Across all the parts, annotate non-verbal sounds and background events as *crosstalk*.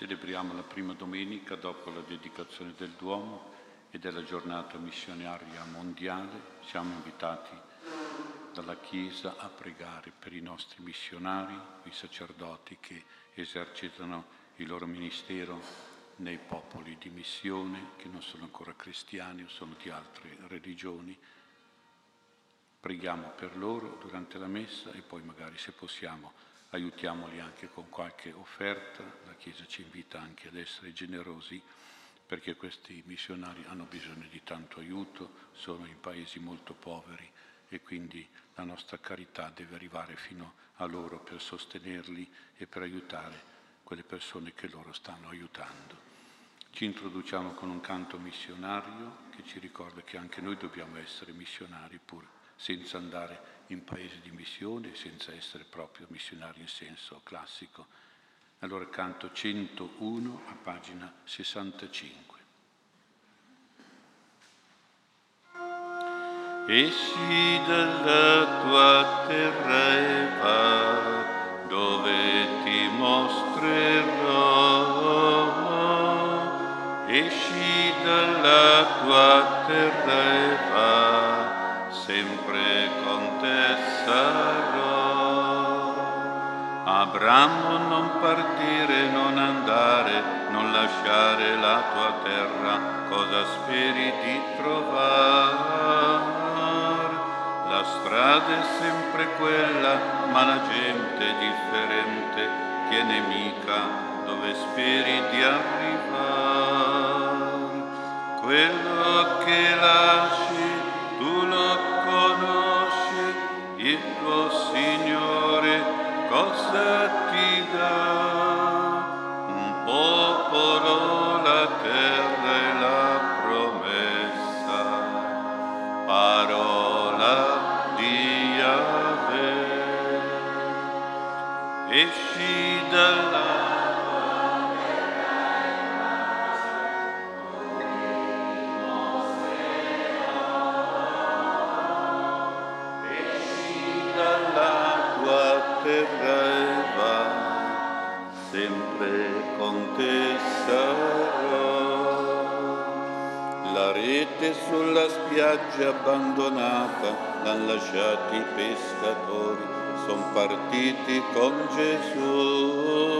Celebriamo la prima domenica dopo la dedicazione del Duomo e della giornata missionaria mondiale. Siamo invitati dalla Chiesa a pregare per i nostri missionari, i sacerdoti che esercitano il loro ministero nei popoli di missione, che non sono ancora cristiani o sono di altre religioni. Preghiamo per loro durante la messa e poi magari se possiamo aiutiamoli anche con qualche offerta, la Chiesa ci invita anche ad essere generosi perché questi missionari hanno bisogno di tanto aiuto, sono in paesi molto poveri e quindi la nostra carità deve arrivare fino a loro per sostenerli e per aiutare quelle persone che loro stanno aiutando. Ci introduciamo con un canto missionario che ci ricorda che anche noi dobbiamo essere missionari pur senza andare in paesi di missione, senza essere proprio missionari in senso classico. Allora canto 101 a pagina 65. Esci dalla tua terra e va dove ti mostrerò. Esci dalla tua terra e va sempre con te sarò. Abramo non partire, non andare, non lasciare la tua terra, cosa speri di trovare? La strada è sempre quella, ma la gente è differente, che è nemica dove speri di arrivare. Quello che lasci, cosa ti dà? Rete sulla spiaggia abbandonata, l'han lasciati i pescatori, son partiti con Gesù.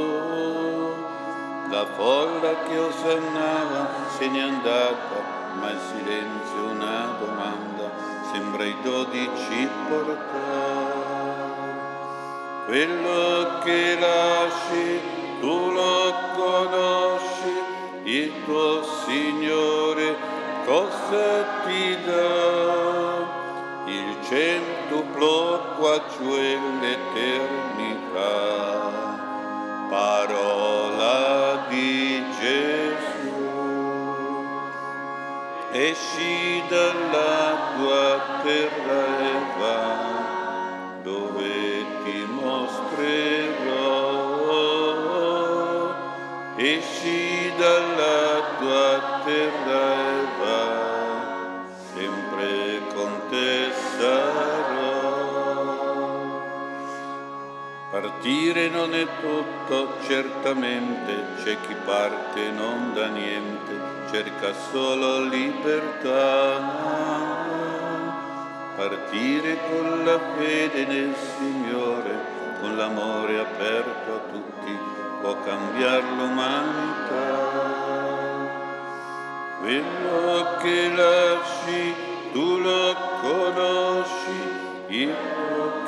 La folla che osannava se n'è andata, ma il silenzio una domanda sembra i dodici portare. Quello che lasci tu lo conosci, il tuo Signore cosa ti dà? Il centuplo qua giù l'eternità. Parola di Gesù. Esci dalla tua terra e va Partire non è tutto, certamente c'è chi parte e non da niente, cerca solo libertà. Partire con la fede nel Signore, con l'amore aperto a tutti, può cambiare l'umanità. Quello che lasci tu lo conosci, il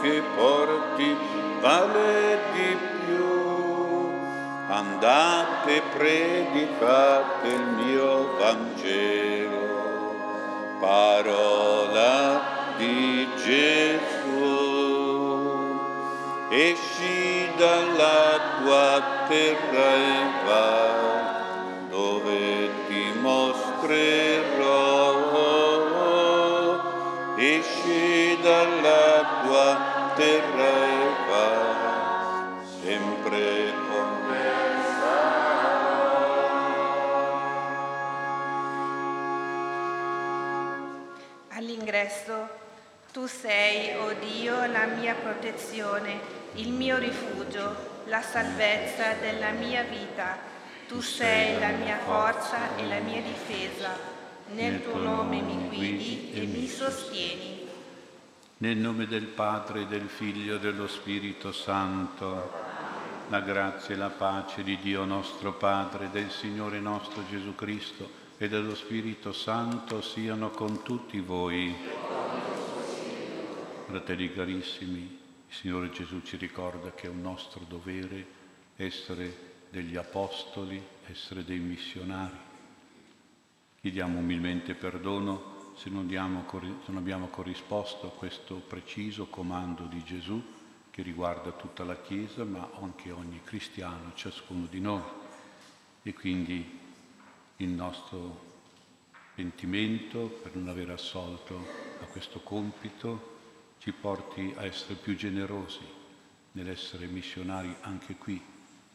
che porti vale di più. Andate, predicate il mio Vangelo, parola di Gesù. Esci dalla tua terra e va dove ti mostrerò. Esci dalla tua terra e va sempre con me. All'ingresso tu sei, o oh Dio, la mia protezione, il mio rifugio, la salvezza della mia vita. Tu sei la mia forza e la mia difesa. Nel tuo nome mi guidi e mi sostieni. Nel nome del Padre, del Figlio e dello Spirito Santo, la grazia e la pace di Dio nostro Padre, del Signore nostro Gesù Cristo e dello Spirito Santo siano con tutti voi. Fratelli carissimi, il Signore Gesù ci ricorda che è un nostro dovere essere degli apostoli, essere dei missionari. Chiediamo umilmente perdono se non, diamo, se non abbiamo corrisposto a questo preciso comando di Gesù che riguarda tutta la Chiesa, ma anche ogni cristiano, ciascuno di noi. E quindi il nostro pentimento per non aver assolto a questo compito ci porti a essere più generosi nell'essere missionari anche qui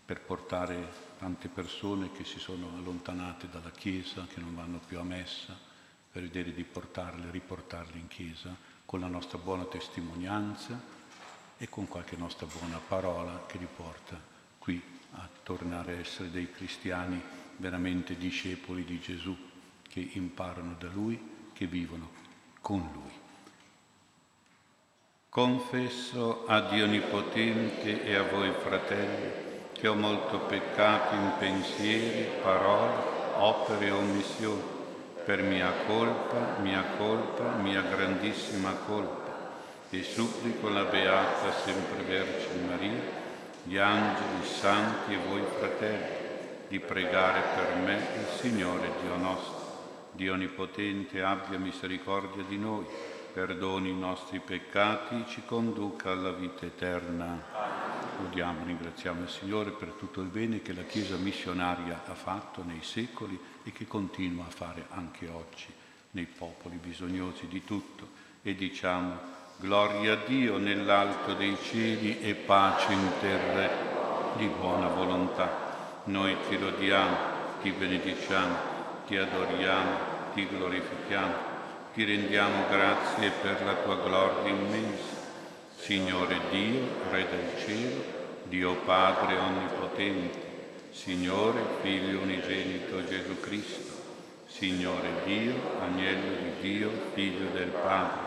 per portare tante persone che si sono allontanate dalla Chiesa, che non vanno più a messa, per vedere di portarle, riportarle in Chiesa con la nostra buona testimonianza e con qualche nostra buona parola che li porta qui a tornare a essere dei cristiani veramente discepoli di Gesù, che imparano da Lui, che vivono con Lui. Confesso a Dio Onnipotente e a voi fratelli che ho molto peccato in pensieri, parole, opere e omissioni, per mia colpa, mia colpa, mia grandissima colpa. E supplico la Beata sempre Vergine Maria, gli angeli, santi e voi fratelli, di pregare per me il Signore Dio nostro. Dio Onnipotente abbia misericordia di noi, perdoni i nostri peccati, ci conduca alla vita eterna. Lodiamo, ringraziamo il Signore per tutto il bene che la Chiesa missionaria ha fatto nei secoli e che continua a fare anche oggi nei popoli bisognosi di tutto. E diciamo, gloria a Dio nell'alto dei cieli e pace in terra di buona volontà. Noi ti lodiamo, ti benediciamo, ti adoriamo, ti glorifichiamo, ti rendiamo grazie per la tua gloria immensa Signore Dio, Re del cielo, Dio Padre Onnipotente, Signore Figlio Unigenito Gesù Cristo, Signore Dio, Agnello di Dio, Figlio del Padre,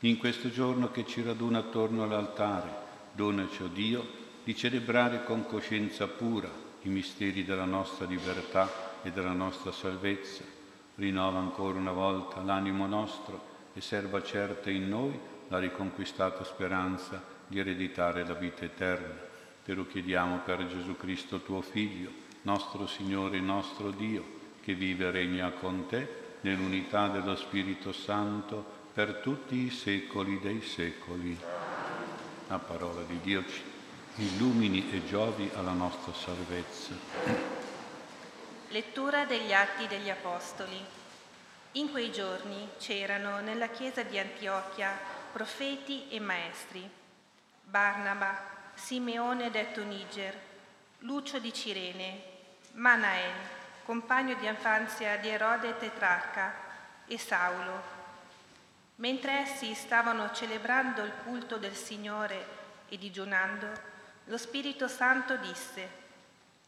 In questo giorno che ci raduna attorno all'altare, donaci, o Dio, di celebrare con coscienza pura i misteri della nostra libertà e della nostra salvezza. Rinnova ancora una volta l'animo nostro e serva certa in noi la riconquistata speranza di ereditare la vita eterna. Te lo chiediamo per Gesù Cristo tuo Figlio, nostro Signore e nostro Dio, che vive e regna con te nell'unità dello Spirito Santo per tutti i secoli dei secoli. La parola di Dio ci illumini e giovi alla nostra salvezza. Lettura degli Atti degli Apostoli. In quei giorni c'erano nella chiesa di Antiochia profeti e maestri Barnaba, Simeone detto Niger, Lucio di Cirene, Manael, compagno di infanzia di Erode tetrarca, e Saulo. Mentre essi stavano celebrando il culto del Signore e digiunando, lo Spirito Santo disse,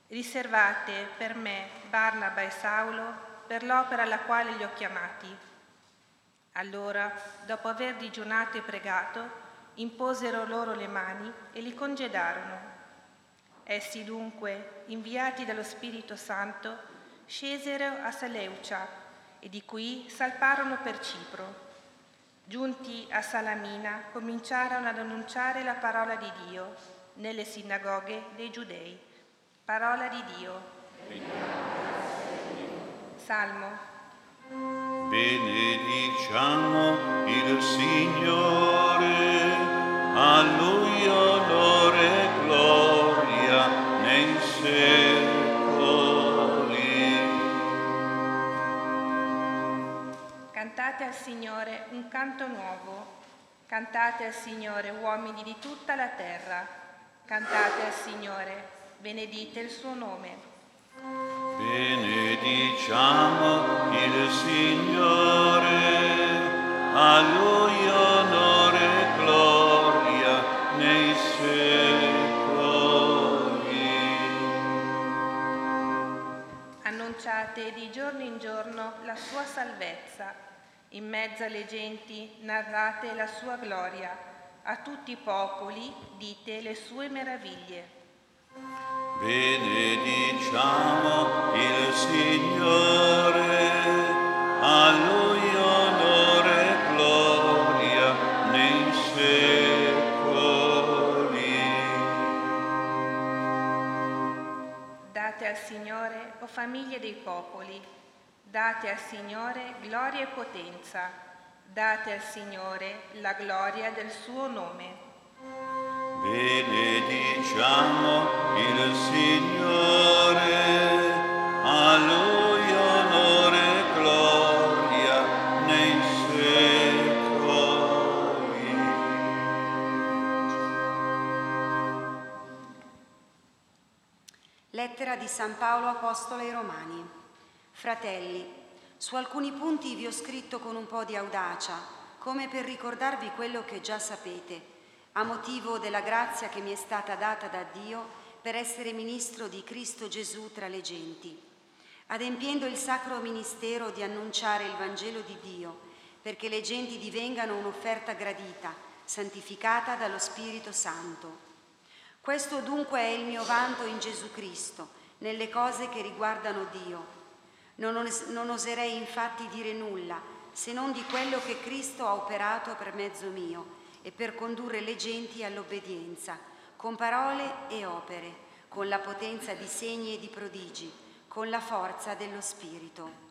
riservate per me Barnaba e Saulo per l'opera alla quale li ho chiamati. Allora, dopo aver digiunato e pregato, imposero loro le mani e li congedarono. Essi dunque, inviati dallo Spirito Santo, scesero a Seleucia e di qui salparono per Cipro. Giunti a Salamina, cominciarono ad annunciare la parola di Dio nelle sinagoghe dei giudei. Parola di Dio. Salmo. Benediciamo il Signore. A Cantate al Signore un canto nuovo. Cantate al Signore uomini di tutta la terra. Cantate al Signore, benedite il suo nome. Benediciamo il Signore, a Lui onore e gloria nei secoli. Annunciate di giorno in giorno la sua salvezza. In mezzo alle genti narrate la sua gloria. A tutti i popoli dite le sue meraviglie. Benediciamo il Signore, a Lui onore e gloria nei secoli. Date al Signore, o famiglie dei popoli, date al Signore gloria e potenza, date al Signore la gloria del suo nome. Benediciamo il Signore, a Lui onore e gloria nei secoli. Lettera di San Paolo Apostolo ai Romani. Fratelli, su alcuni punti vi ho scritto con un po' di audacia, come per ricordarvi quello che già sapete, a motivo della grazia che mi è stata data da Dio per essere ministro di Cristo Gesù tra le genti, adempiendo il sacro ministero di annunciare il Vangelo di Dio, perché le genti divengano un'offerta gradita, santificata dallo Spirito Santo. Questo dunque è il mio vanto in Gesù Cristo, nelle cose che riguardano Dio. Non, os- non oserei infatti dire nulla se non di quello che Cristo ha operato per mezzo mio e per condurre le genti all'obbedienza, con parole e opere, con la potenza di segni e di prodigi, con la forza dello Spirito.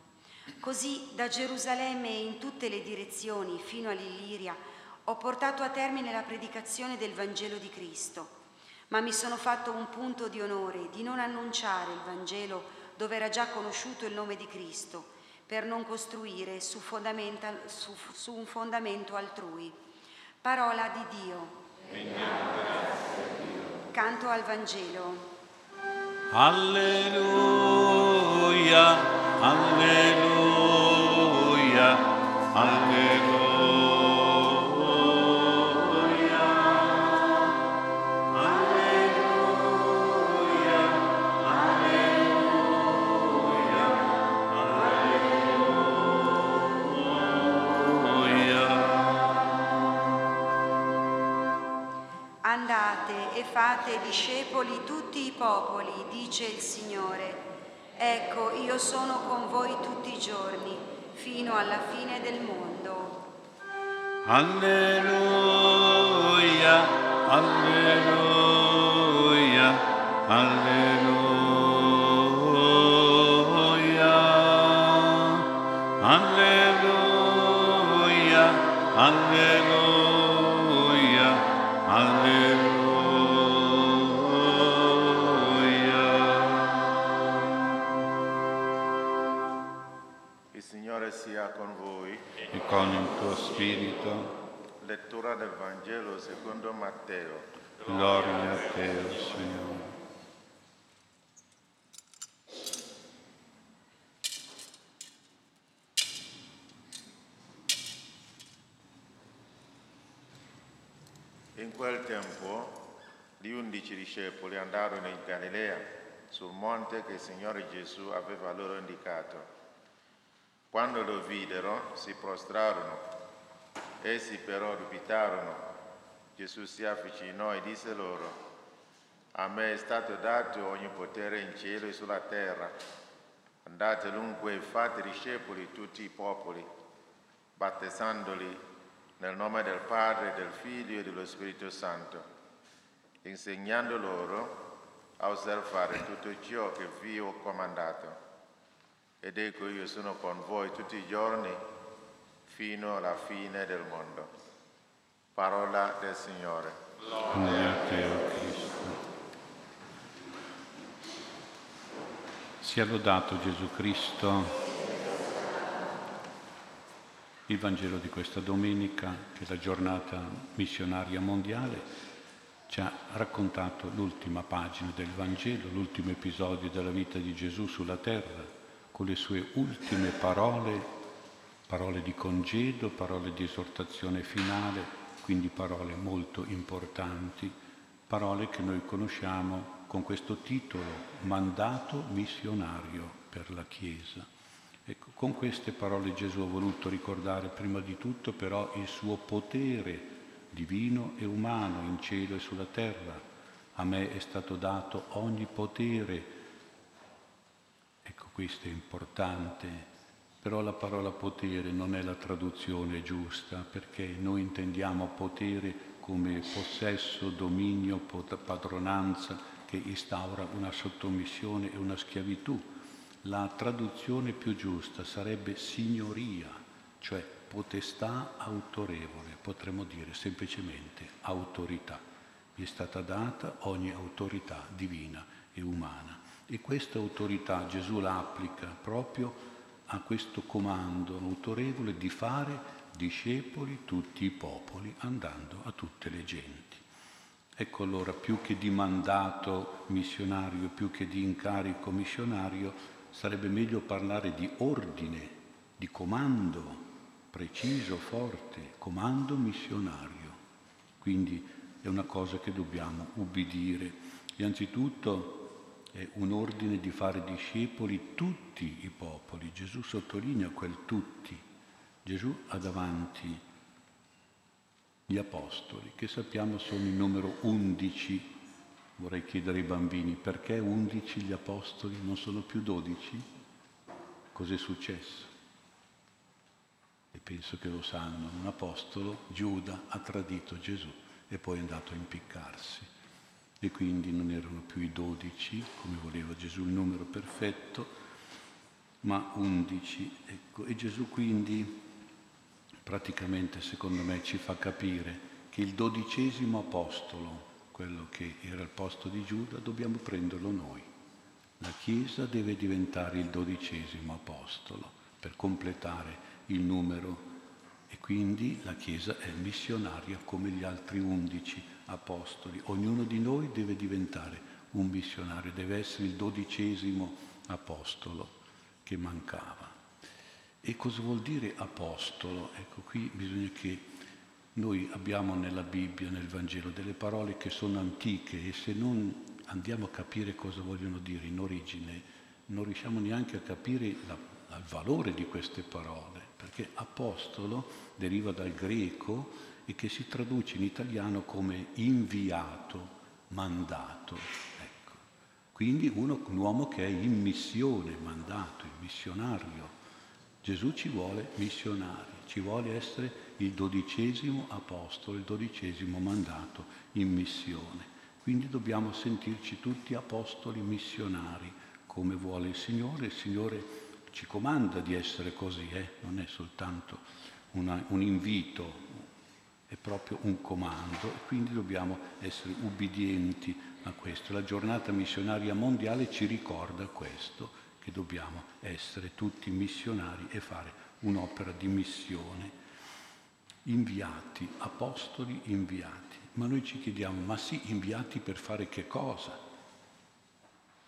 Così da Gerusalemme e in tutte le direzioni fino all'Illiria ho portato a termine la predicazione del Vangelo di Cristo, ma mi sono fatto un punto di onore di non annunciare il Vangelo dove era già conosciuto il nome di Cristo, per non costruire su, su, su un fondamento altrui. Parola di Dio. Canto al Vangelo. Alleluia, alleluia. Alleluia, discepoli tutti i popoli, dice il Signore. Ecco, io sono con voi tutti i giorni, fino alla fine del mondo. Alleluia, alleluia, alleluia, alleluia, alleluia, spirito, Lettura del Vangelo secondo Matteo. gloria a te, Signore. In quel tempo gli undici discepoli andarono in Galilea, sul monte che il Signore Gesù aveva loro indicato. Quando lo videro si prostrarono. Essi però dubitarono. Gesù si avvicinò e disse loro, a me è stato dato ogni potere in cielo e sulla terra. Andate dunque e fate discepoli tutti i popoli, battezzandoli nel nome del Padre, del Figlio e dello Spirito Santo, insegnando loro a osservare tutto ciò che vi ho comandato. Ed ecco io sono con voi tutti i giorni fino alla fine del mondo. Parola del Signore. Gloria a te, o Cristo. Sia lodato Gesù Cristo. Il Vangelo di questa domenica, che è la giornata missionaria mondiale, ci ha raccontato l'ultima pagina del Vangelo, l'ultimo episodio della vita di Gesù sulla terra, con le sue ultime parole, parole di congedo, parole di esortazione finale, quindi parole molto importanti, parole che noi conosciamo con questo titolo, mandato missionario per la Chiesa. Ecco, con queste parole Gesù ha voluto ricordare prima di tutto però il suo potere divino e umano in cielo e sulla terra. A me è stato dato ogni potere. Ecco, questo è importante, però la parola potere non è la traduzione giusta perché noi intendiamo potere come possesso, dominio, padronanza che instaura una sottomissione e una schiavitù la traduzione più giusta sarebbe signoria, cioè potestà autorevole, potremmo dire semplicemente autorità. Mi è stata data ogni autorità divina e umana e questa autorità Gesù la applica proprio a questo comando autorevole di fare discepoli tutti i popoli andando a tutte le genti. Ecco allora, più che di mandato missionario, più che di incarico missionario, sarebbe meglio parlare di ordine, di comando preciso, forte, comando missionario. Quindi è una cosa che dobbiamo ubbidire. Innanzitutto è un ordine di fare discepoli tutti i popoli. Gesù sottolinea quel tutti. Gesù ha davanti gli apostoli, che sappiamo sono il numero undici Vorrei chiedere ai bambini perché 11 gli apostoli non sono più 12? Cos'è successo? E penso che lo sanno. Un apostolo, Giuda, ha tradito Gesù e poi è andato a impiccarsi. E quindi non erano più i 12, come voleva Gesù, il numero perfetto, ma 11. Ecco. E Gesù quindi praticamente, secondo me, ci fa capire che il dodicesimo apostolo, quello che era il posto di Giuda, dobbiamo prenderlo noi. La Chiesa deve diventare il dodicesimo apostolo per completare il numero e quindi la Chiesa è missionaria come gli altri undici apostoli. Ognuno di noi deve diventare un missionario, deve essere il dodicesimo apostolo che mancava. E cosa vuol dire apostolo? Ecco, qui bisogna che noi abbiamo nella Bibbia, nel Vangelo, delle parole che sono antiche e se non andiamo a capire cosa vogliono dire in origine, non riusciamo neanche a capire la, il valore di queste parole, perché apostolo deriva dal greco e che si traduce in italiano come inviato, mandato. Ecco. Quindi uno, un uomo che è in missione, mandato, il missionario. Gesù ci vuole missionari, ci vuole essere il dodicesimo apostolo, il dodicesimo mandato in missione. Quindi dobbiamo sentirci tutti apostoli missionari, come vuole il Signore. Il Signore ci comanda di essere così, eh? non è soltanto una, un invito, è proprio un comando e quindi dobbiamo essere ubbidienti a questo. La giornata missionaria mondiale ci ricorda questo, che dobbiamo essere tutti missionari e fare un'opera di missione inviati, apostoli inviati. Ma noi ci chiediamo, ma sì, inviati per fare che cosa?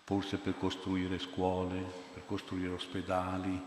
Forse per costruire scuole, per costruire ospedali,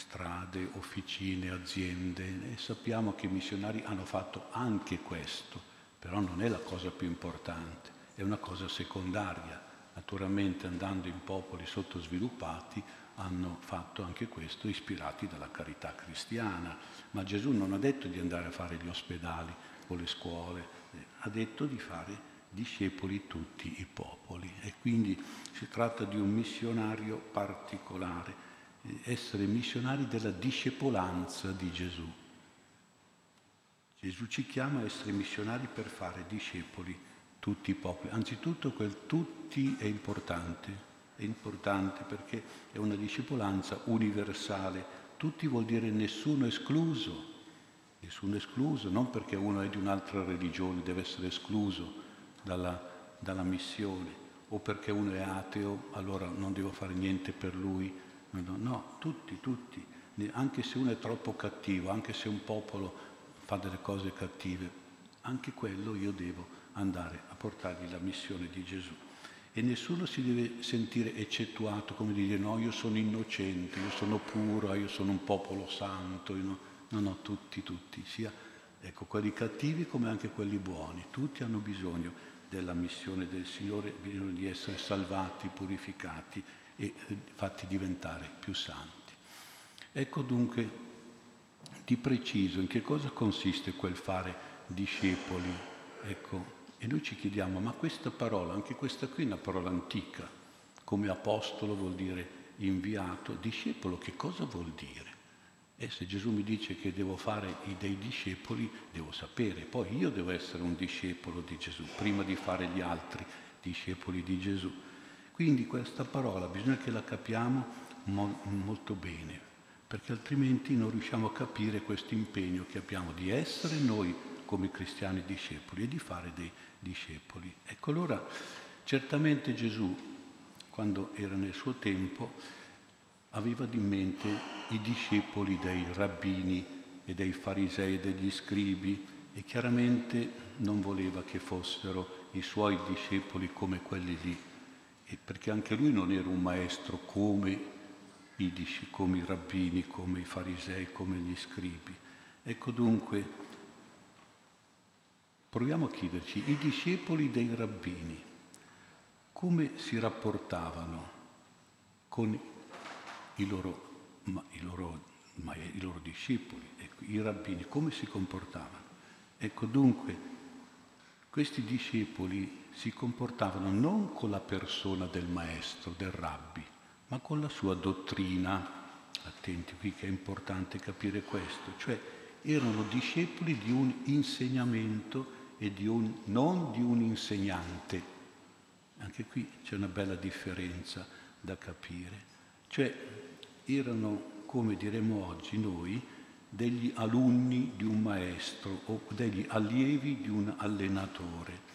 strade, officine, aziende. E sappiamo che i missionari hanno fatto anche questo, però non è la cosa più importante, è una cosa secondaria. Naturalmente andando in popoli sottosviluppati hanno fatto anche questo ispirati dalla carità cristiana, ma Gesù non ha detto di andare a fare gli ospedali o le scuole, eh, ha detto di fare discepoli tutti i popoli e quindi si tratta di un missionario particolare, essere missionari della discepolanza di Gesù. Gesù ci chiama a essere missionari per fare discepoli tutti i popoli. Anzitutto quel tutti è importante, è importante perché è una discipolanza universale. Tutti vuol dire nessuno escluso, nessuno escluso, non perché uno è di un'altra religione deve essere escluso dalla, dalla missione, o perché uno è ateo, allora non devo fare niente per lui. No, tutti, tutti. Anche se uno è troppo cattivo, anche se un popolo fa delle cose cattive, anche quello io devo andare a portargli la missione di Gesù. E nessuno si deve sentire eccettuato, come dire no, io sono innocente, io sono puro, io sono un popolo santo, no, no, no, tutti, tutti, sia ecco, quelli cattivi come anche quelli buoni, tutti hanno bisogno della missione del Signore, bisogno di essere salvati, purificati e eh, fatti diventare più santi. Ecco dunque di preciso in che cosa consiste quel fare discepoli, ecco, e noi ci chiediamo, ma questa parola, anche questa qui è una parola antica, come apostolo vuol dire inviato, discepolo che cosa vuol dire? E se Gesù mi dice che devo fare dei discepoli, devo sapere, poi io devo essere un discepolo di Gesù, prima di fare gli altri discepoli di Gesù. Quindi questa parola bisogna che la capiamo mo- molto bene, perché altrimenti non riusciamo a capire questo impegno che abbiamo di essere noi come cristiani discepoli e di fare dei discepoli. Ecco allora certamente Gesù, quando era nel suo tempo, aveva in mente i discepoli dei rabbini e dei farisei e degli scribi e chiaramente non voleva che fossero i suoi discepoli come quelli lì, perché anche lui non era un maestro come i, come i rabbini, come i farisei, come gli scribi. Ecco dunque, Proviamo a chiederci, i discepoli dei rabbini, come si rapportavano con i loro, ma, i loro, ma, i loro discepoli, ecco, i rabbini, come si comportavano? Ecco dunque, questi discepoli si comportavano non con la persona del maestro, del rabbi, ma con la sua dottrina. Attenti qui che è importante capire questo, cioè erano discepoli di un insegnamento e di un, non di un insegnante. Anche qui c'è una bella differenza da capire. Cioè erano, come diremo oggi noi, degli alunni di un maestro o degli allievi di un allenatore.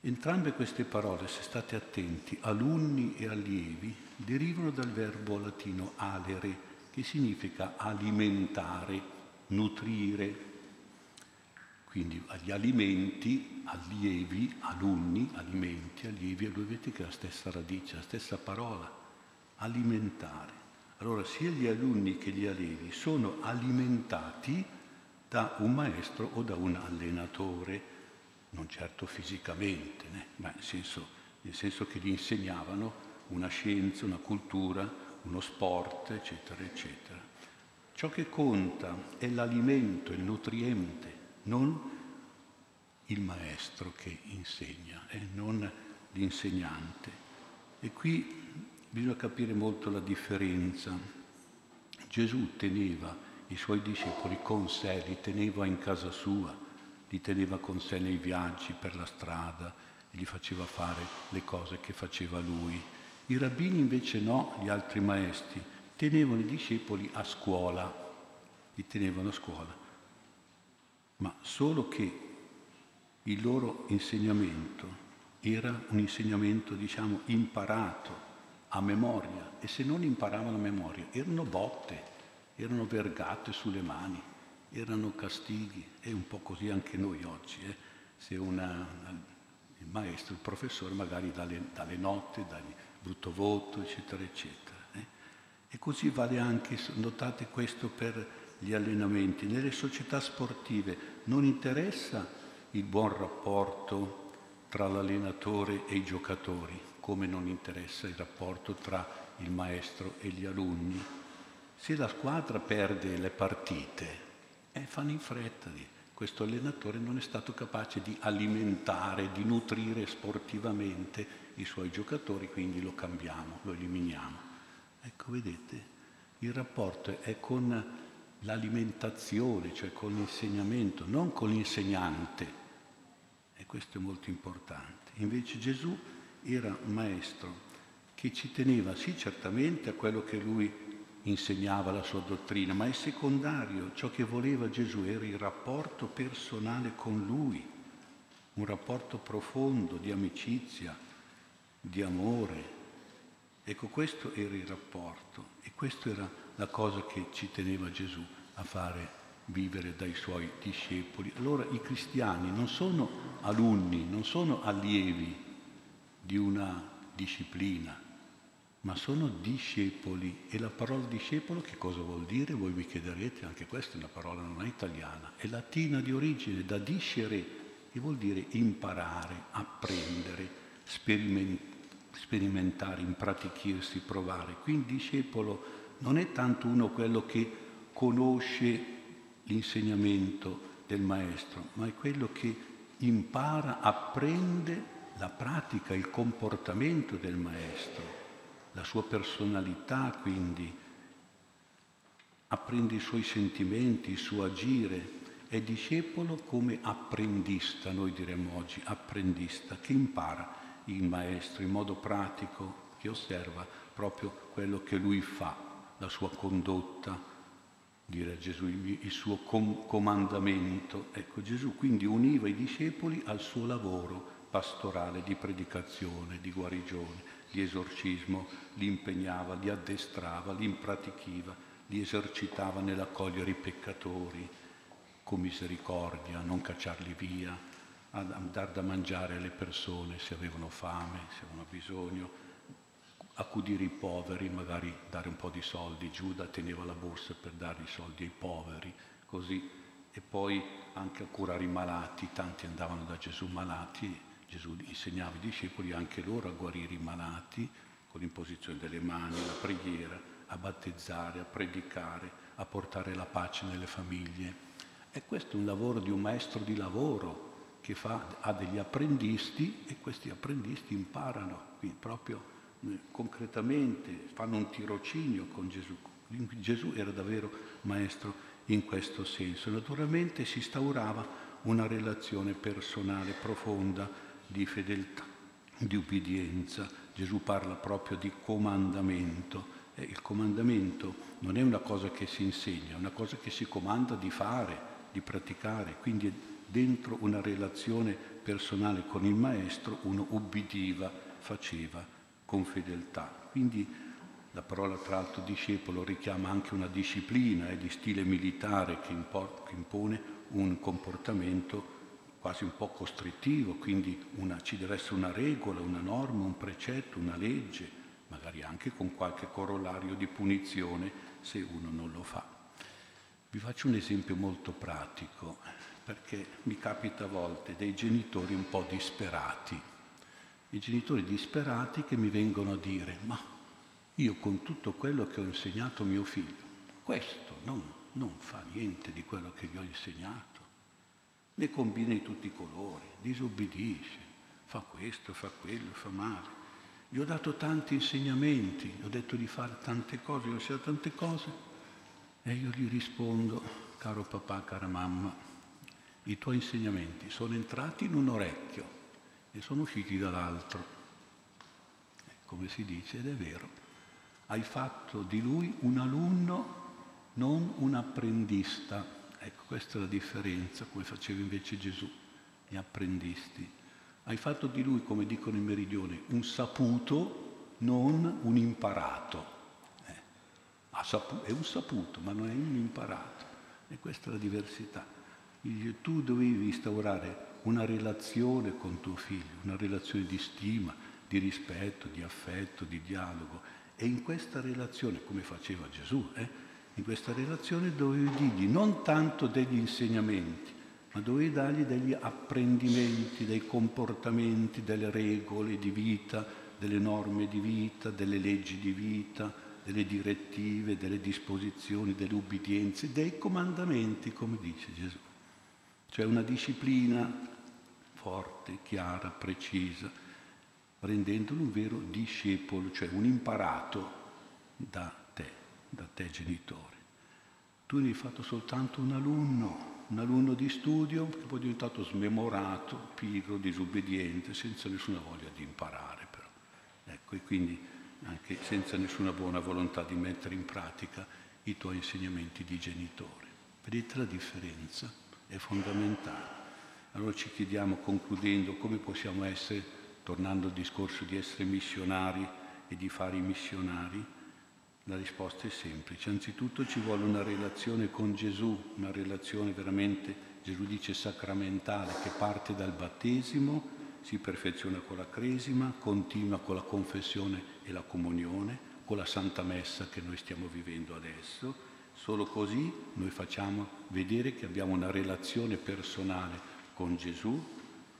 Entrambe queste parole, se state attenti, alunni e allievi, derivano dal verbo latino alere, che significa alimentare, nutrire, quindi agli alimenti, allievi, alunni, alimenti, allievi, voi vedete che è la stessa radice, la stessa parola, alimentare. Allora sia gli alunni che gli allievi sono alimentati da un maestro o da un allenatore, non certo fisicamente, né? ma nel senso, nel senso che gli insegnavano una scienza, una cultura, uno sport, eccetera, eccetera. Ciò che conta è l'alimento, il nutriente, non il maestro che insegna e non l'insegnante. E qui bisogna capire molto la differenza. Gesù teneva i suoi discepoli con sé, li teneva in casa sua, li teneva con sé nei viaggi per la strada, gli faceva fare le cose che faceva lui. I rabbini invece no, gli altri maestri, tenevano i discepoli a scuola, li tenevano a scuola ma solo che il loro insegnamento era un insegnamento, diciamo, imparato a memoria e se non imparavano a memoria erano botte, erano vergate sulle mani, erano castighi e un po' così anche noi oggi. Eh? Se una, il maestro, il professore magari dà le, dà le note, dà il brutto voto, eccetera, eccetera. Eh? E così vale anche, notate questo per gli allenamenti. Nelle società sportive non interessa il buon rapporto tra l'allenatore e i giocatori, come non interessa il rapporto tra il maestro e gli alunni. Se la squadra perde le partite, eh, fanno in fretta. Questo allenatore non è stato capace di alimentare, di nutrire sportivamente i suoi giocatori, quindi lo cambiamo, lo eliminiamo. Ecco, vedete, il rapporto è con l'alimentazione, cioè con l'insegnamento, non con l'insegnante. E questo è molto importante. Invece Gesù era un maestro che ci teneva sì certamente a quello che lui insegnava la sua dottrina, ma è secondario. Ciò che voleva Gesù era il rapporto personale con lui, un rapporto profondo di amicizia, di amore. Ecco, questo era il rapporto e questa era la cosa che ci teneva Gesù a fare vivere dai suoi discepoli. Allora i cristiani non sono alunni, non sono allievi di una disciplina, ma sono discepoli. E la parola discepolo che cosa vuol dire? Voi mi chiederete, anche questa è una parola non è italiana, è latina di origine, da discere, che vuol dire imparare, apprendere, sperimentare, impratichirsi, provare. Quindi discepolo non è tanto uno quello che conosce l'insegnamento del maestro, ma è quello che impara, apprende la pratica, il comportamento del maestro la sua personalità, quindi apprende i suoi sentimenti, il suo agire. È discepolo come apprendista, noi diremmo oggi, apprendista, che impara il maestro in modo pratico, che osserva proprio quello che lui fa, la sua condotta, dire Gesù il suo com- comandamento. Ecco, Gesù quindi univa i discepoli al suo lavoro pastorale di predicazione, di guarigione di esorcismo, li impegnava, li addestrava, li impratichiva, li esercitava nell'accogliere i peccatori con misericordia, non cacciarli via, a dar da mangiare alle persone se avevano fame, se avevano bisogno, accudire i poveri, magari dare un po' di soldi. Giuda teneva la borsa per dare i soldi ai poveri, così. E poi anche a curare i malati, tanti andavano da Gesù malati Gesù insegnava ai discepoli anche loro a guarire i malati con l'imposizione delle mani, la preghiera, a battezzare, a predicare, a portare la pace nelle famiglie. E questo è un lavoro di un maestro di lavoro che fa, ha degli apprendisti e questi apprendisti imparano quindi proprio eh, concretamente, fanno un tirocinio con Gesù. Gesù era davvero maestro in questo senso. Naturalmente si instaurava una relazione personale profonda di fedeltà, di ubbidienza. Gesù parla proprio di comandamento. E il comandamento non è una cosa che si insegna, è una cosa che si comanda di fare, di praticare. Quindi è dentro una relazione personale con il maestro uno ubbidiva, faceva con fedeltà. Quindi la parola tra l'altro discepolo richiama anche una disciplina eh, di stile militare che, impone un comportamento quasi un po' costrittivo, quindi una, ci deve essere una regola, una norma, un precetto, una legge, magari anche con qualche corollario di punizione se uno non lo fa. Vi faccio un esempio molto pratico, perché mi capita a volte dei genitori un po' disperati, i genitori disperati che mi vengono a dire, ma io con tutto quello che ho insegnato mio figlio, questo non, non fa niente di quello che gli ho insegnato ne combina di tutti i colori, disobbedisce, fa questo, fa quello, fa male. Gli ho dato tanti insegnamenti, gli ho detto di fare tante cose, gli ho insegnato tante cose e io gli rispondo, caro papà, cara mamma, i tuoi insegnamenti sono entrati in un orecchio e sono usciti dall'altro. Come si dice, ed è vero, hai fatto di lui un alunno, non un apprendista Ecco, questa è la differenza, come faceva invece Gesù, gli apprendisti. Hai fatto di lui, come dicono i meridioni, un saputo, non un imparato. Eh, sapu- è un saputo, ma non è un imparato. E questa è la diversità. Tu dovevi instaurare una relazione con tuo figlio, una relazione di stima, di rispetto, di affetto, di dialogo. E in questa relazione, come faceva Gesù, eh, in questa relazione dovevi dirgli non tanto degli insegnamenti, ma dovevi dargli degli apprendimenti, dei comportamenti, delle regole di vita, delle norme di vita, delle leggi di vita, delle direttive, delle disposizioni, delle ubbidienze, dei comandamenti, come dice Gesù. Cioè una disciplina forte, chiara, precisa, rendendolo un vero discepolo, cioè un imparato da da te genitore. Tu ne hai fatto soltanto un alunno, un alunno di studio che poi è diventato smemorato, pigro, disobbediente, senza nessuna voglia di imparare però. Ecco, e quindi anche senza nessuna buona volontà di mettere in pratica i tuoi insegnamenti di genitore. Vedete la differenza? È fondamentale. Allora ci chiediamo, concludendo, come possiamo essere, tornando al discorso di essere missionari, e di fare i missionari? La risposta è semplice. Anzitutto ci vuole una relazione con Gesù, una relazione veramente, Gesù dice, sacramentale, che parte dal battesimo, si perfeziona con la cresima, continua con la confessione e la comunione, con la Santa Messa che noi stiamo vivendo adesso. Solo così noi facciamo vedere che abbiamo una relazione personale con Gesù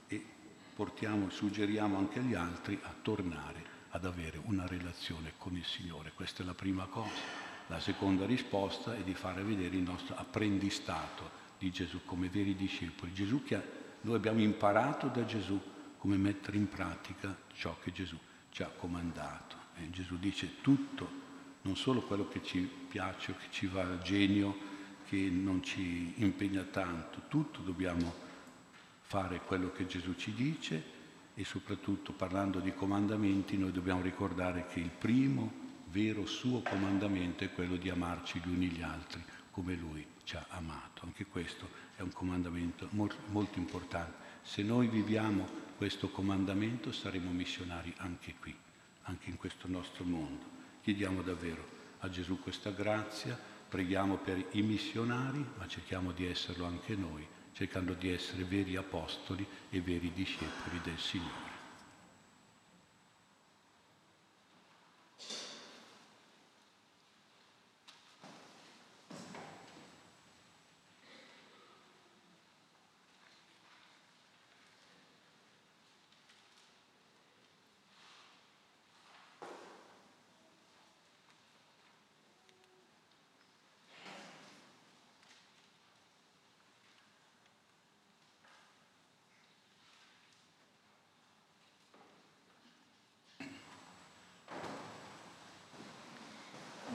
e portiamo, suggeriamo anche agli altri a tornare ad avere una relazione con il Signore. Questa è la prima cosa. La seconda risposta è di fare vedere il nostro apprendistato di Gesù come veri discepoli. Gesù che noi abbiamo imparato da Gesù come mettere in pratica ciò che Gesù ci ha comandato. E Gesù dice tutto, non solo quello che ci piace che ci va a genio, che non ci impegna tanto, tutto dobbiamo fare quello che Gesù ci dice e soprattutto parlando di comandamenti noi dobbiamo ricordare che il primo vero suo comandamento è quello di amarci gli uni gli altri come lui ci ha amato. Anche questo è un comandamento molto, importante. Se noi viviamo questo comandamento saremo missionari anche qui, anche in questo nostro mondo. Chiediamo davvero a Gesù questa grazia, preghiamo per i missionari, ma cerchiamo di esserlo anche noi cercando di essere veri apostoli e veri discepoli del Signore.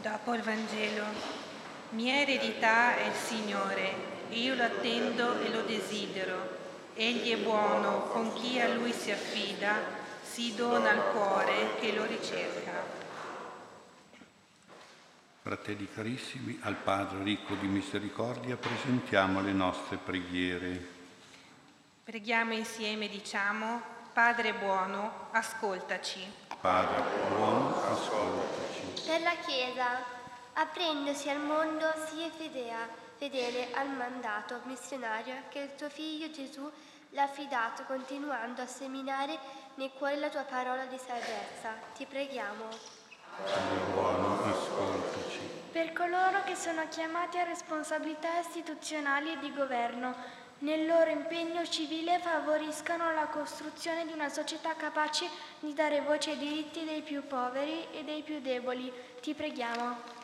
Dopo il Vangelo, mia eredità è il Signore, io lo attendo e lo desidero. Egli è buono con chi a Lui si affida, si dona al cuore che lo ricerca. Fratelli carissimi, al Padre ricco di misericordia presentiamo le nostre preghiere. Preghiamo insieme, diciamo, Padre buono, ascoltaci. Padre buono, ascoltaci per la Chiesa, aprendosi al mondo, sii fedea, fedele al mandato missionario che il tuo Figlio Gesù l'ha affidato, continuando a seminare nei cuori la tua parola di salvezza. Ti preghiamo. Per coloro che sono chiamati a responsabilità istituzionali e di governo, nel loro impegno civile favoriscano la costruzione di una società capace di dare voce ai diritti dei più poveri e dei più deboli. Ti preghiamo.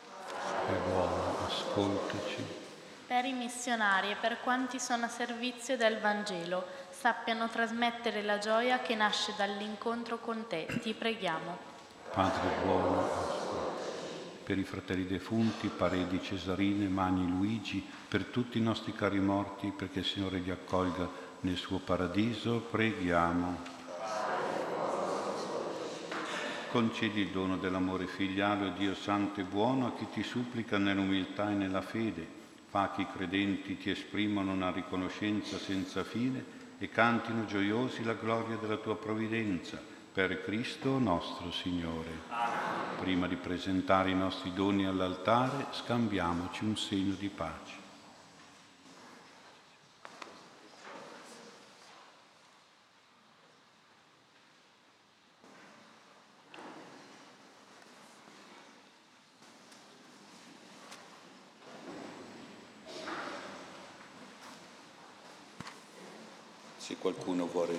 Per buono, ascoltaci. Per i missionari e per quanti sono a servizio del Vangelo, sappiano trasmettere la gioia che nasce dall'incontro con te. Ti preghiamo. Padre buono, ascoltaci per i fratelli defunti, Paredi, Cesarine, Magni, Luigi, per tutti i nostri cari morti, perché il Signore li accolga nel suo paradiso, preghiamo. Concedi il dono dell'amore figliale, Dio Santo e buono, a chi ti supplica nell'umiltà e nella fede. Fa che i credenti ti esprimano una riconoscenza senza fine e cantino gioiosi la gloria della tua provvidenza per Cristo nostro Signore. Prima di presentare i nostri doni all'altare, scambiamoci un segno di pace. Se qualcuno vuole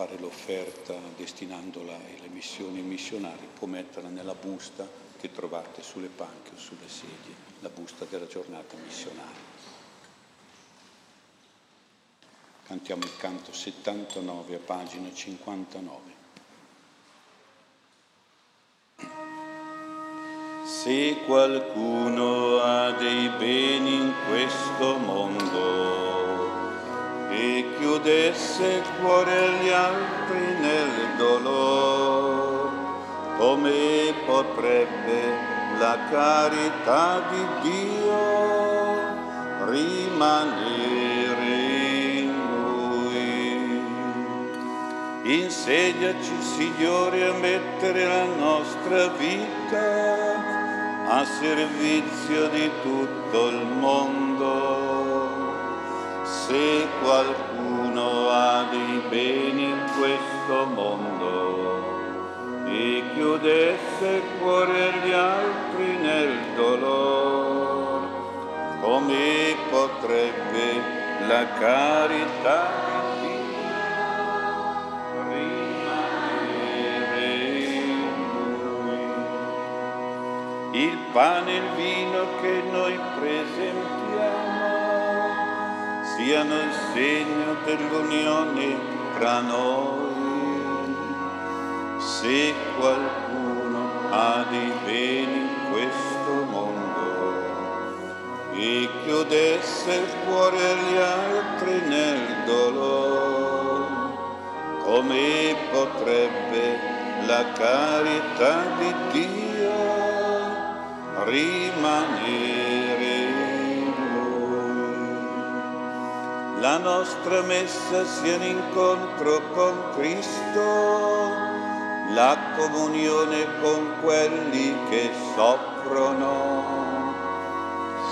fare l'offerta destinandola alle missioni missionarie, può metterla nella busta che trovate sulle panche o sulle sedie, la busta della giornata missionaria. Cantiamo il canto 79 a pagina 59. Se qualcuno ha dei beni in questo mondo, e chiudesse il cuore agli altri nel dolore, come potrebbe la carità di Dio rimanere in lui? Insegnaci, Signore, a mettere la nostra vita a servizio di tutto il mondo. Se qualcuno ha dei beni in questo mondo e chiudesse il cuore agli altri nel dolore, come potrebbe la carità il pane e il vino che noi presentiamo siano il segno dell'unione tra noi. Se qualcuno ha dei beni in questo mondo e chiudesse il cuore agli altri nel dolore, come potrebbe la carità di Dio rimanere La nostra messa sia un incontro con Cristo, la comunione con quelli che soffrono.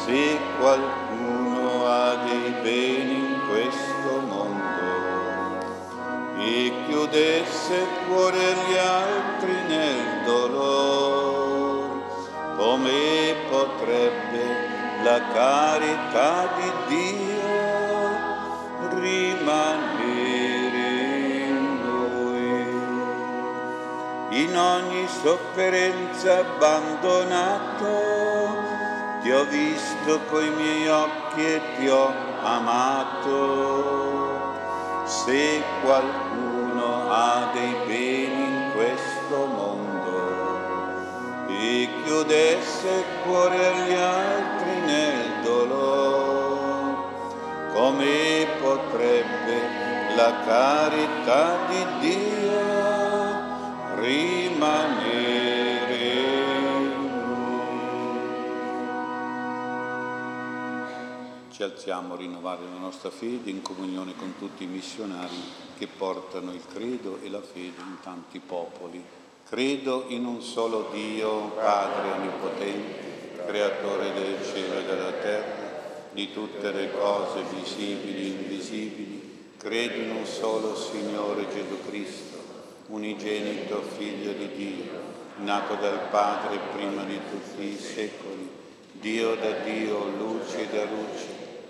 Se qualcuno ha dei beni in questo mondo e chiudesse il cuore agli altri nel dolore, come potrebbe la carità di Dio In ogni sofferenza abbandonato, ti ho visto coi miei occhi e ti ho amato. Se qualcuno ha dei beni in questo mondo, e chiudesse il cuore agli altri nel dolore, come potrebbe la carità di Dio A rinnovare la nostra fede in comunione con tutti i missionari che portano il credo e la fede in tanti popoli. Credo in un solo Dio, Padre Onnipotente, Creatore del cielo e della terra, di tutte le cose visibili e invisibili. Credo in un solo Signore Gesù Cristo, unigenito Figlio di Dio, nato dal Padre prima di tutti i secoli, Dio da Dio, luce da luce,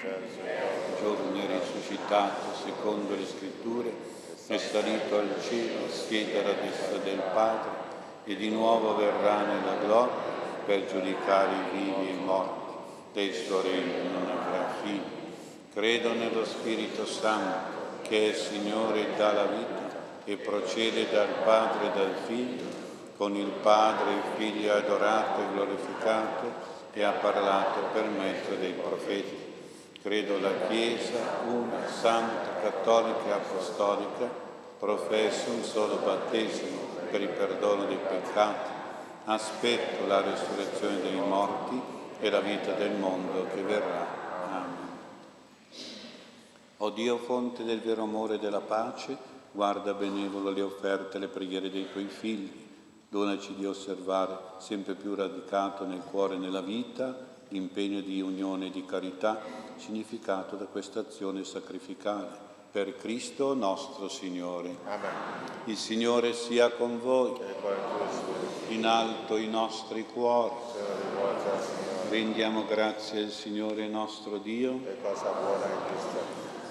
Terzo giorno risuscitato secondo le scritture è salito al cielo, siede alla destra del Padre e di nuovo verrà nella gloria per giudicare i vivi e i morti. Del suo regno non avrà fine. Credo nello Spirito Santo, che è Signore e dà la vita e procede dal Padre e dal Figlio, con il Padre il Figlio adorato e glorificato e ha parlato per mezzo dei profeti Credo la Chiesa, una, santa, cattolica e apostolica, professo un solo battesimo per il perdono dei peccati, aspetto la risurrezione dei morti e la vita del mondo che verrà. Amen. O Dio, fonte del vero amore e della pace, guarda benevolo le offerte e le preghiere dei tuoi figli. Donaci di osservare sempre più radicato nel cuore e nella vita l'impegno di unione e di carità significato da questa azione sacrificale. Per Cristo nostro Signore. Amen. Il Signore sia con voi. In alto i nostri cuori. Rendiamo grazie al Signore nostro Dio.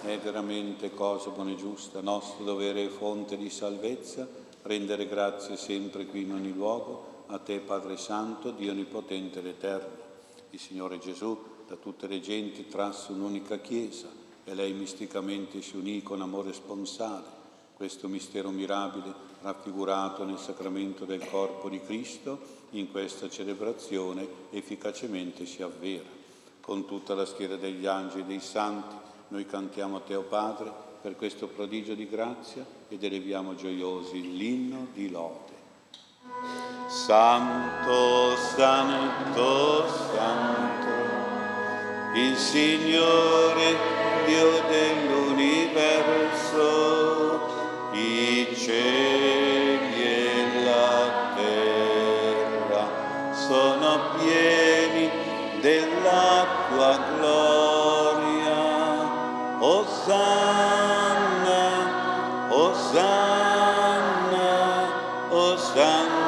È veramente cosa buona e giusta, nostro dovere e fonte di salvezza, rendere grazie sempre qui in ogni luogo, a te Padre Santo, Dio Onnipotente ed Eterno. Il Signore Gesù da tutte le genti trasse un'unica Chiesa e lei misticamente si unì con amore sponsale. questo mistero mirabile raffigurato nel sacramento del corpo di Cristo, in questa celebrazione efficacemente si avvera. Con tutta la schiera degli angeli e dei santi, noi cantiamo a Te, o Padre, per questo prodigio di grazia ed eleviamo gioiosi l'inno di lode. Santo, santo, santo, il Signore Dio dell'universo, i cieli e la terra sono pieni della tua gloria. Osanna, Osanna, Osanna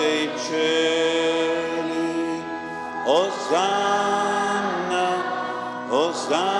dei cieli. Osanna, Osanna,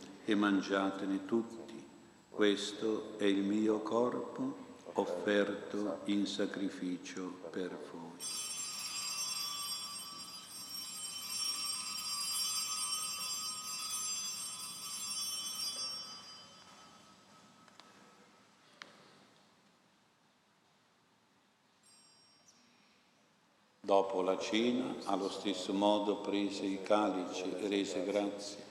e mangiatene tutti, questo è il mio corpo offerto in sacrificio per voi. Dopo la cena, allo stesso modo prese il calice e rese grazie,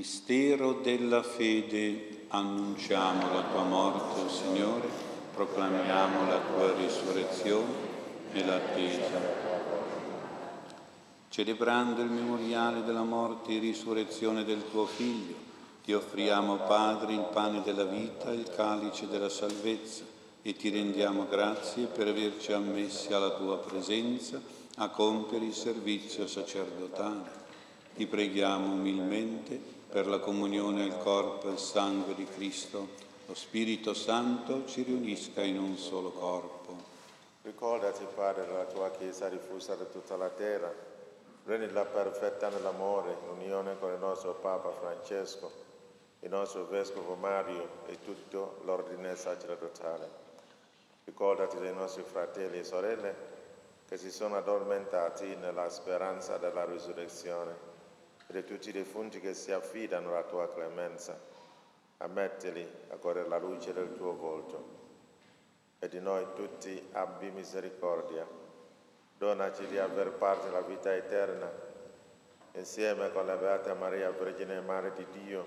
Mistero della fede, annunciamo la tua morte, Signore, proclamiamo la tua risurrezione e l'attesa. Celebrando il memoriale della morte e risurrezione del tuo Figlio, ti offriamo, Padre, il pane della vita, il calice della salvezza e ti rendiamo grazie per averci ammessi alla tua presenza a compiere il servizio sacerdotale. Ti preghiamo umilmente per la comunione al corpo e al sangue di Cristo, lo Spirito Santo ci riunisca in un solo corpo. Ricordati, Padre, della tua Chiesa diffusa da tutta la terra. Rendila perfetta nell'amore, in unione con il nostro Papa Francesco, il nostro Vescovo Mario e tutto l'ordine sacerdotale. Ricordati dei nostri fratelli e sorelle che si sono addormentati nella speranza della risurrezione e tutti i defunti che si affidano alla tua clemenza. Ammettili a correre la luce del tuo volto. E di noi tutti abbi misericordia. Donaci di aver parte alla vita eterna, insieme con la Beata Maria, Vergine Madre di Dio,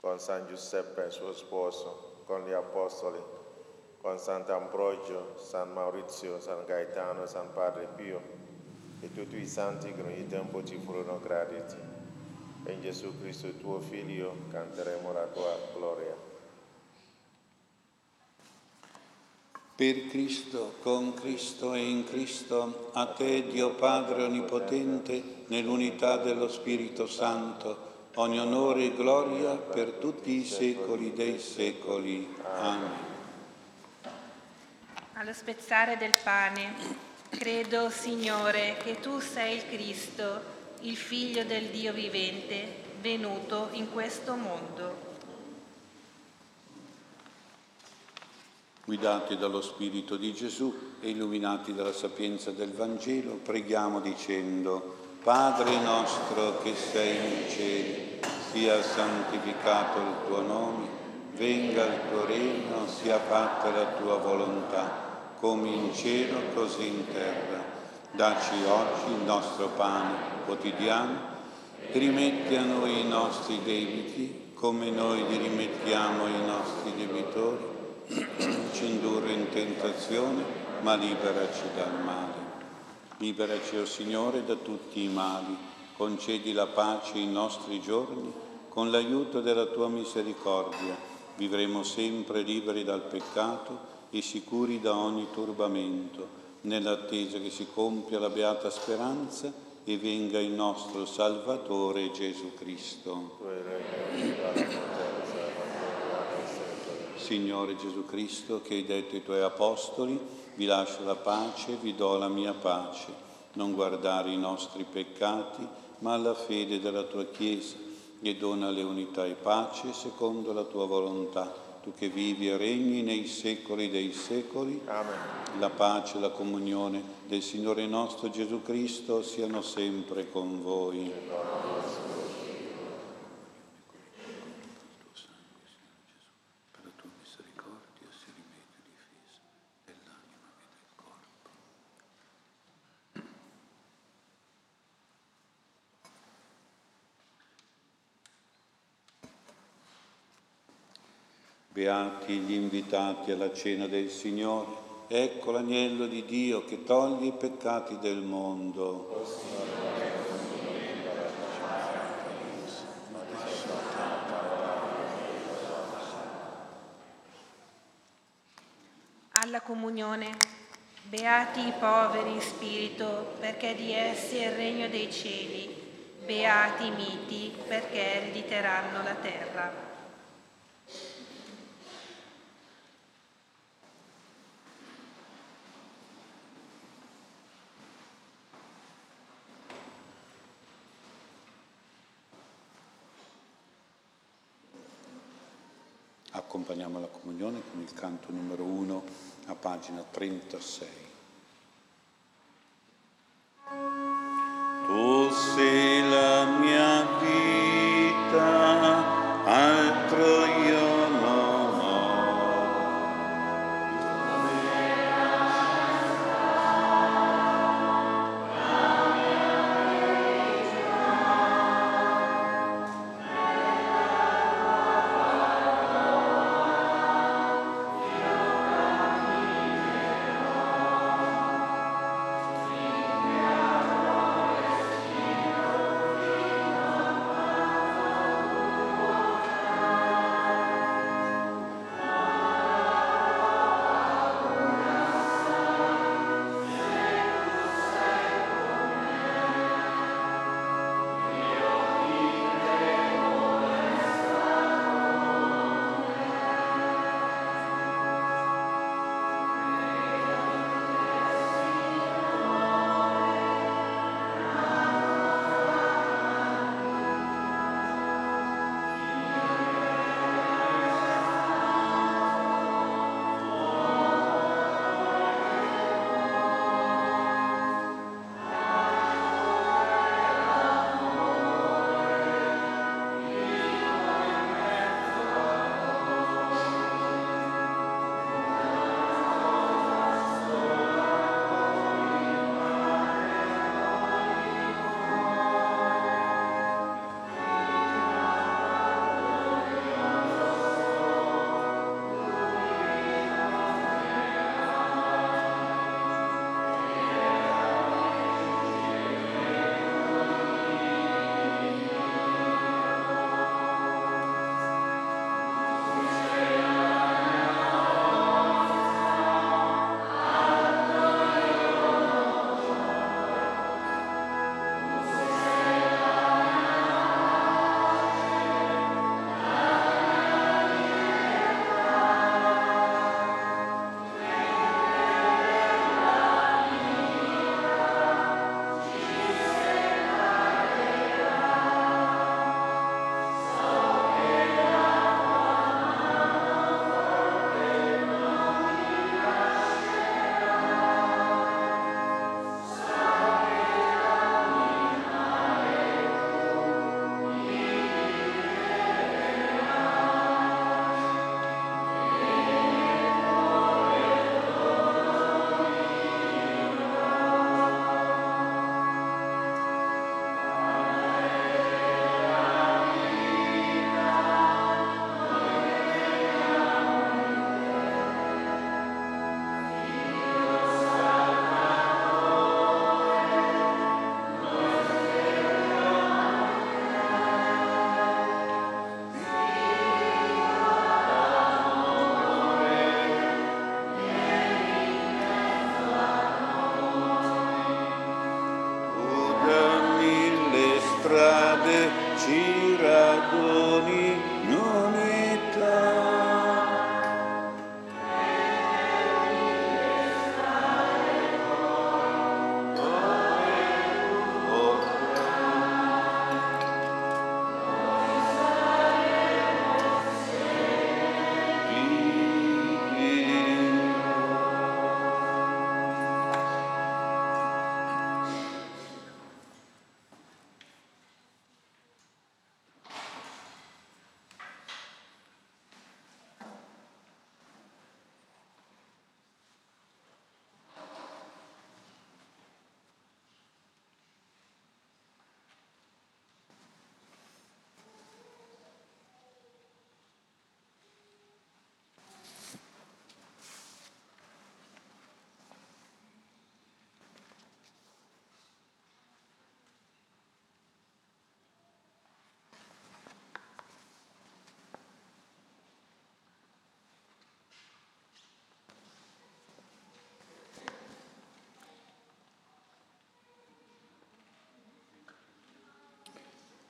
con San Giuseppe, suo sposo, con gli Apostoli, con Sant'Ambrogio, San Maurizio, San Gaetano, San Padre Pio, e tutti i santi che ogni tempo ci furono graditi. E in Gesù Cristo, tuo Figlio, canteremo la tua gloria. Per Cristo, con Cristo e in Cristo, a te Dio Padre Onnipotente, nell'unità dello Spirito Santo, ogni onore e gloria per tutti i secoli dei secoli. Amen. Allo spezzare del pane, credo, Signore, che tu sei il Cristo, il Figlio del Dio vivente, venuto in questo mondo. Guidati dallo Spirito di Gesù e illuminati dalla sapienza del Vangelo, preghiamo dicendo, Padre nostro che sei nei cieli, sia santificato il tuo nome, venga il tuo regno, sia fatta la tua volontà, come in cielo così in terra. Dacci oggi il nostro pane quotidiano, rimetti a noi i nostri debiti, come noi li rimettiamo ai nostri debitori ci indurre in tentazione, ma liberaci dal male. Liberaci, o oh Signore, da tutti i mali, concedi la pace ai nostri giorni, con l'aiuto della tua misericordia vivremo sempre liberi dal peccato e sicuri da ogni turbamento, nell'attesa che si compia la beata speranza e venga il nostro Salvatore Gesù Cristo. Signore Gesù Cristo, che hai detto ai tuoi apostoli, vi lascio la pace, vi do la mia pace, non guardare i nostri peccati, ma la fede della tua Chiesa, e dona le unità e pace secondo la tua volontà, tu che vivi e regni nei secoli dei secoli. Amen. La pace e la comunione del Signore nostro Gesù Cristo siano sempre con voi. Beati gli invitati alla cena del Signore. Ecco l'agnello di Dio che toglie i peccati del mondo. Alla comunione. Beati i poveri in spirito, perché di essi è il regno dei cieli. Beati i miti, perché erediteranno la terra. accompagniamo la comunione con il canto numero 1 a pagina 36.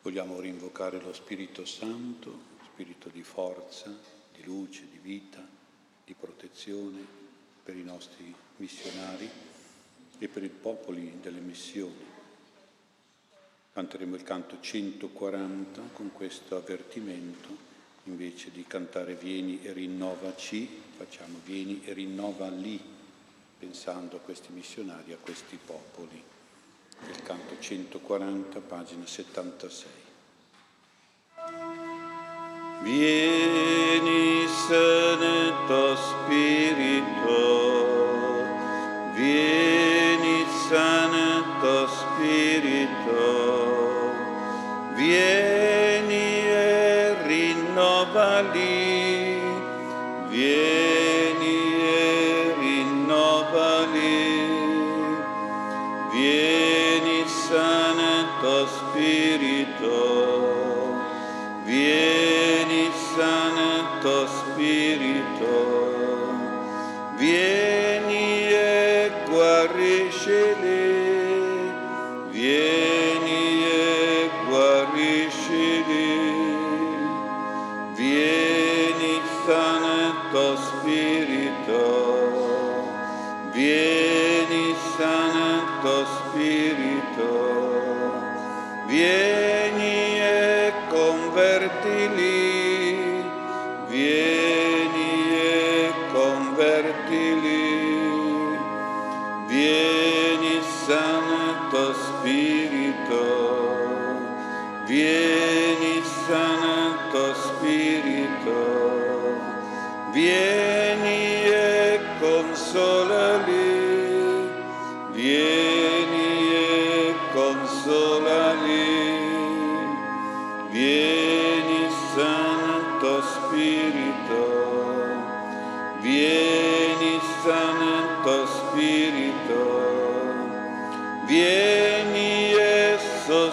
Vogliamo rinvocare lo Spirito Santo, spirito di forza, di luce, di vita, di protezione per i nostri missionari e per i popoli delle missioni. Canteremo il canto 140 con questo avvertimento, invece di cantare Vieni e rinnovaci, facciamo Vieni e rinnova lì, pensando a questi missionari, a questi popoli il canto 140, pagina 76. Vieni Santo Spirito,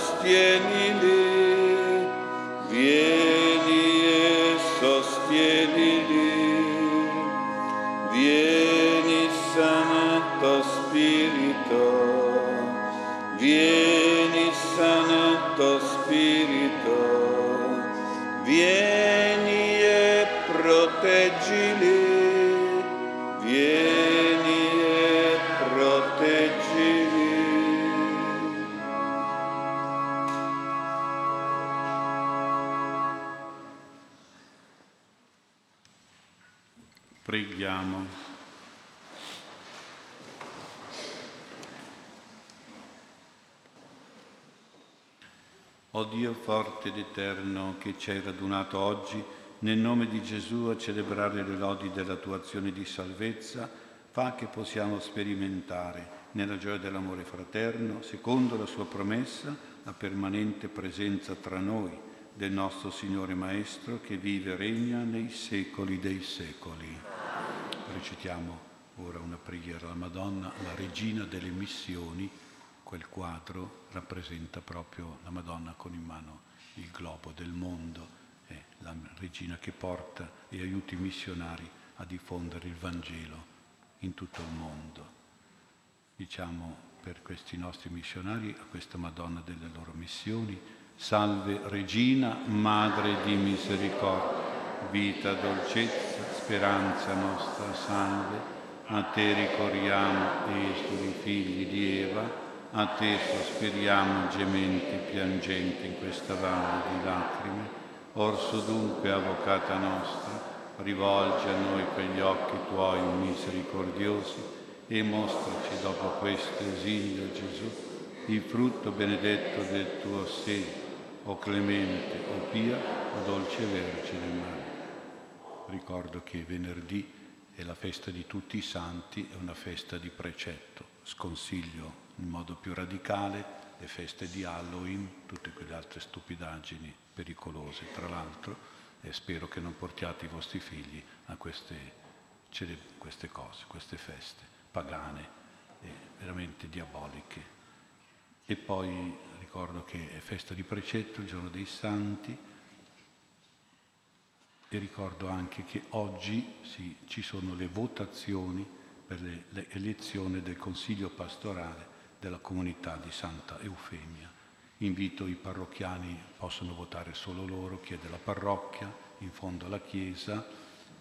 sostien forte ed eterno che ci hai radunato oggi nel nome di Gesù a celebrare le lodi della tua azione di salvezza, fa che possiamo sperimentare nella gioia dell'amore fraterno, secondo la sua promessa, la permanente presenza tra noi del nostro Signore Maestro che vive e regna nei secoli dei secoli. Recitiamo ora una preghiera alla Madonna, la regina delle missioni. Quel quadro rappresenta proprio la Madonna con in mano il globo del mondo, è la regina che porta e aiuta i missionari a diffondere il Vangelo in tutto il mondo. Diciamo per questi nostri missionari, a questa Madonna delle loro missioni. Salve Regina, Madre di misericordia, vita, dolcezza, speranza nostra, salve. A te ricorriamo, esturi figli di Eva, a te sospiriamo gementi, piangenti in questa valle di lacrime. Orso dunque, avvocata nostra, rivolgi a noi quegli occhi tuoi misericordiosi e mostraci dopo questo esilio Gesù il frutto benedetto del tuo seno, o clemente, o pia, o dolce Vergine Maria. Ricordo che venerdì è la festa di tutti i santi, è una festa di precetto. Sconsiglio in modo più radicale le feste di Halloween, tutte quelle altre stupidaggini pericolose, tra l'altro, e spero che non portiate i vostri figli a queste, queste cose, queste feste pagane, veramente diaboliche. E poi ricordo che è festa di precetto, il giorno dei santi, e ricordo anche che oggi sì, ci sono le votazioni per le, le elezioni del Consiglio pastorale della comunità di Santa Eufemia. Invito i parrocchiani, possono votare solo loro, chiede la parrocchia, in fondo alla Chiesa,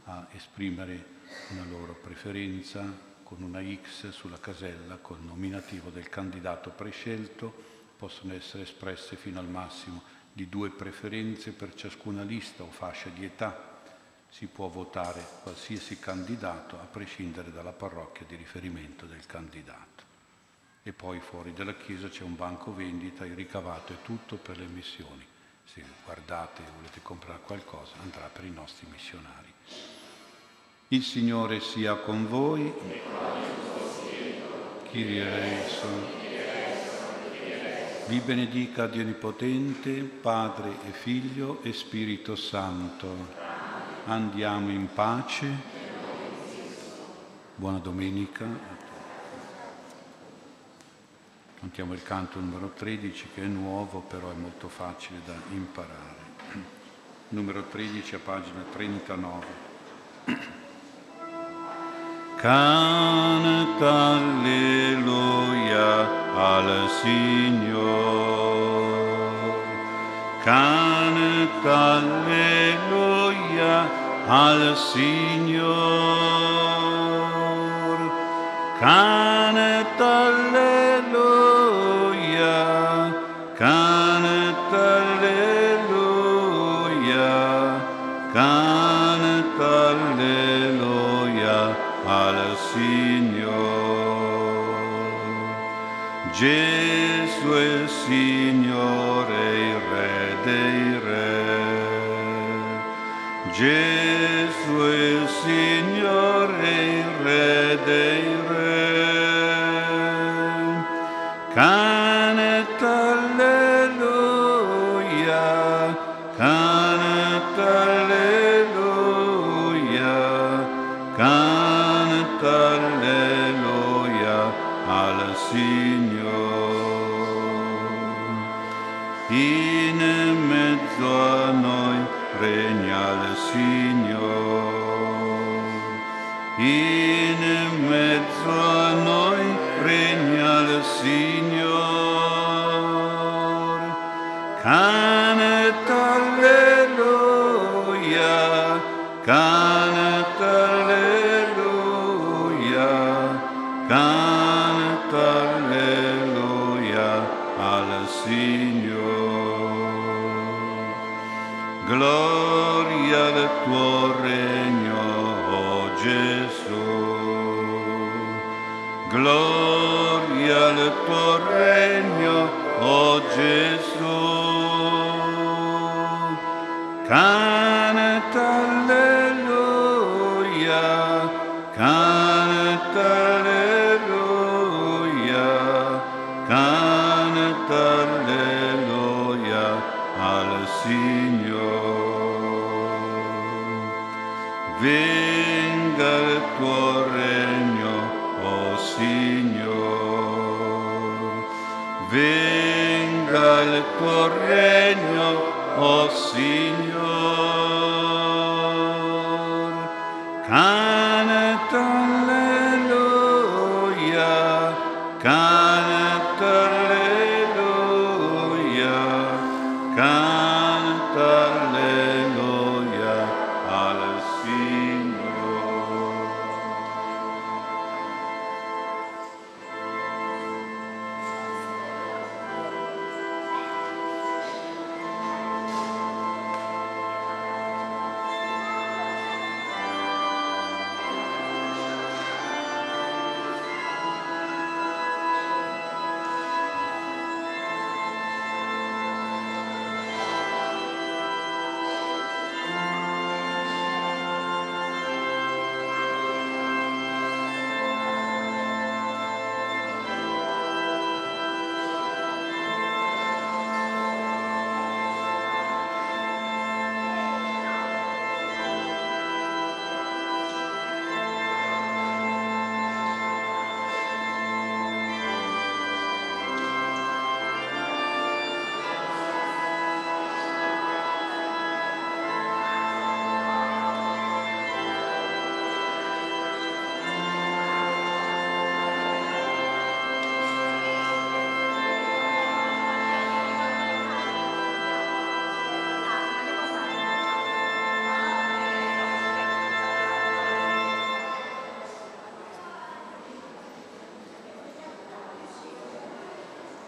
a esprimere una loro preferenza, con una X sulla casella col nominativo del candidato prescelto, possono essere espresse fino al massimo di due preferenze per ciascuna lista o fascia di età. Si può votare qualsiasi candidato a prescindere dalla parrocchia di riferimento del candidato. E poi fuori dalla chiesa c'è un banco vendita, il ricavato è tutto per le missioni. Se guardate e volete comprare qualcosa andrà per i nostri missionari. Il Signore sia con voi. Kyrie eleison. Vi benedica Dio Onnipotente, Padre e Figlio e Spirito Santo. Andiamo in pace. Buona domenica. Cantiamo il canto numero 13 che è nuovo, però è molto facile da imparare. *clears throat* Numero 13 a pagina 39. *clears throat* Canta alleluia al Signore. Canta alleluia al Signore. Canta al Signore. Venga il tuo regno, oh Signore. Venga il tuo regno, oh Signore.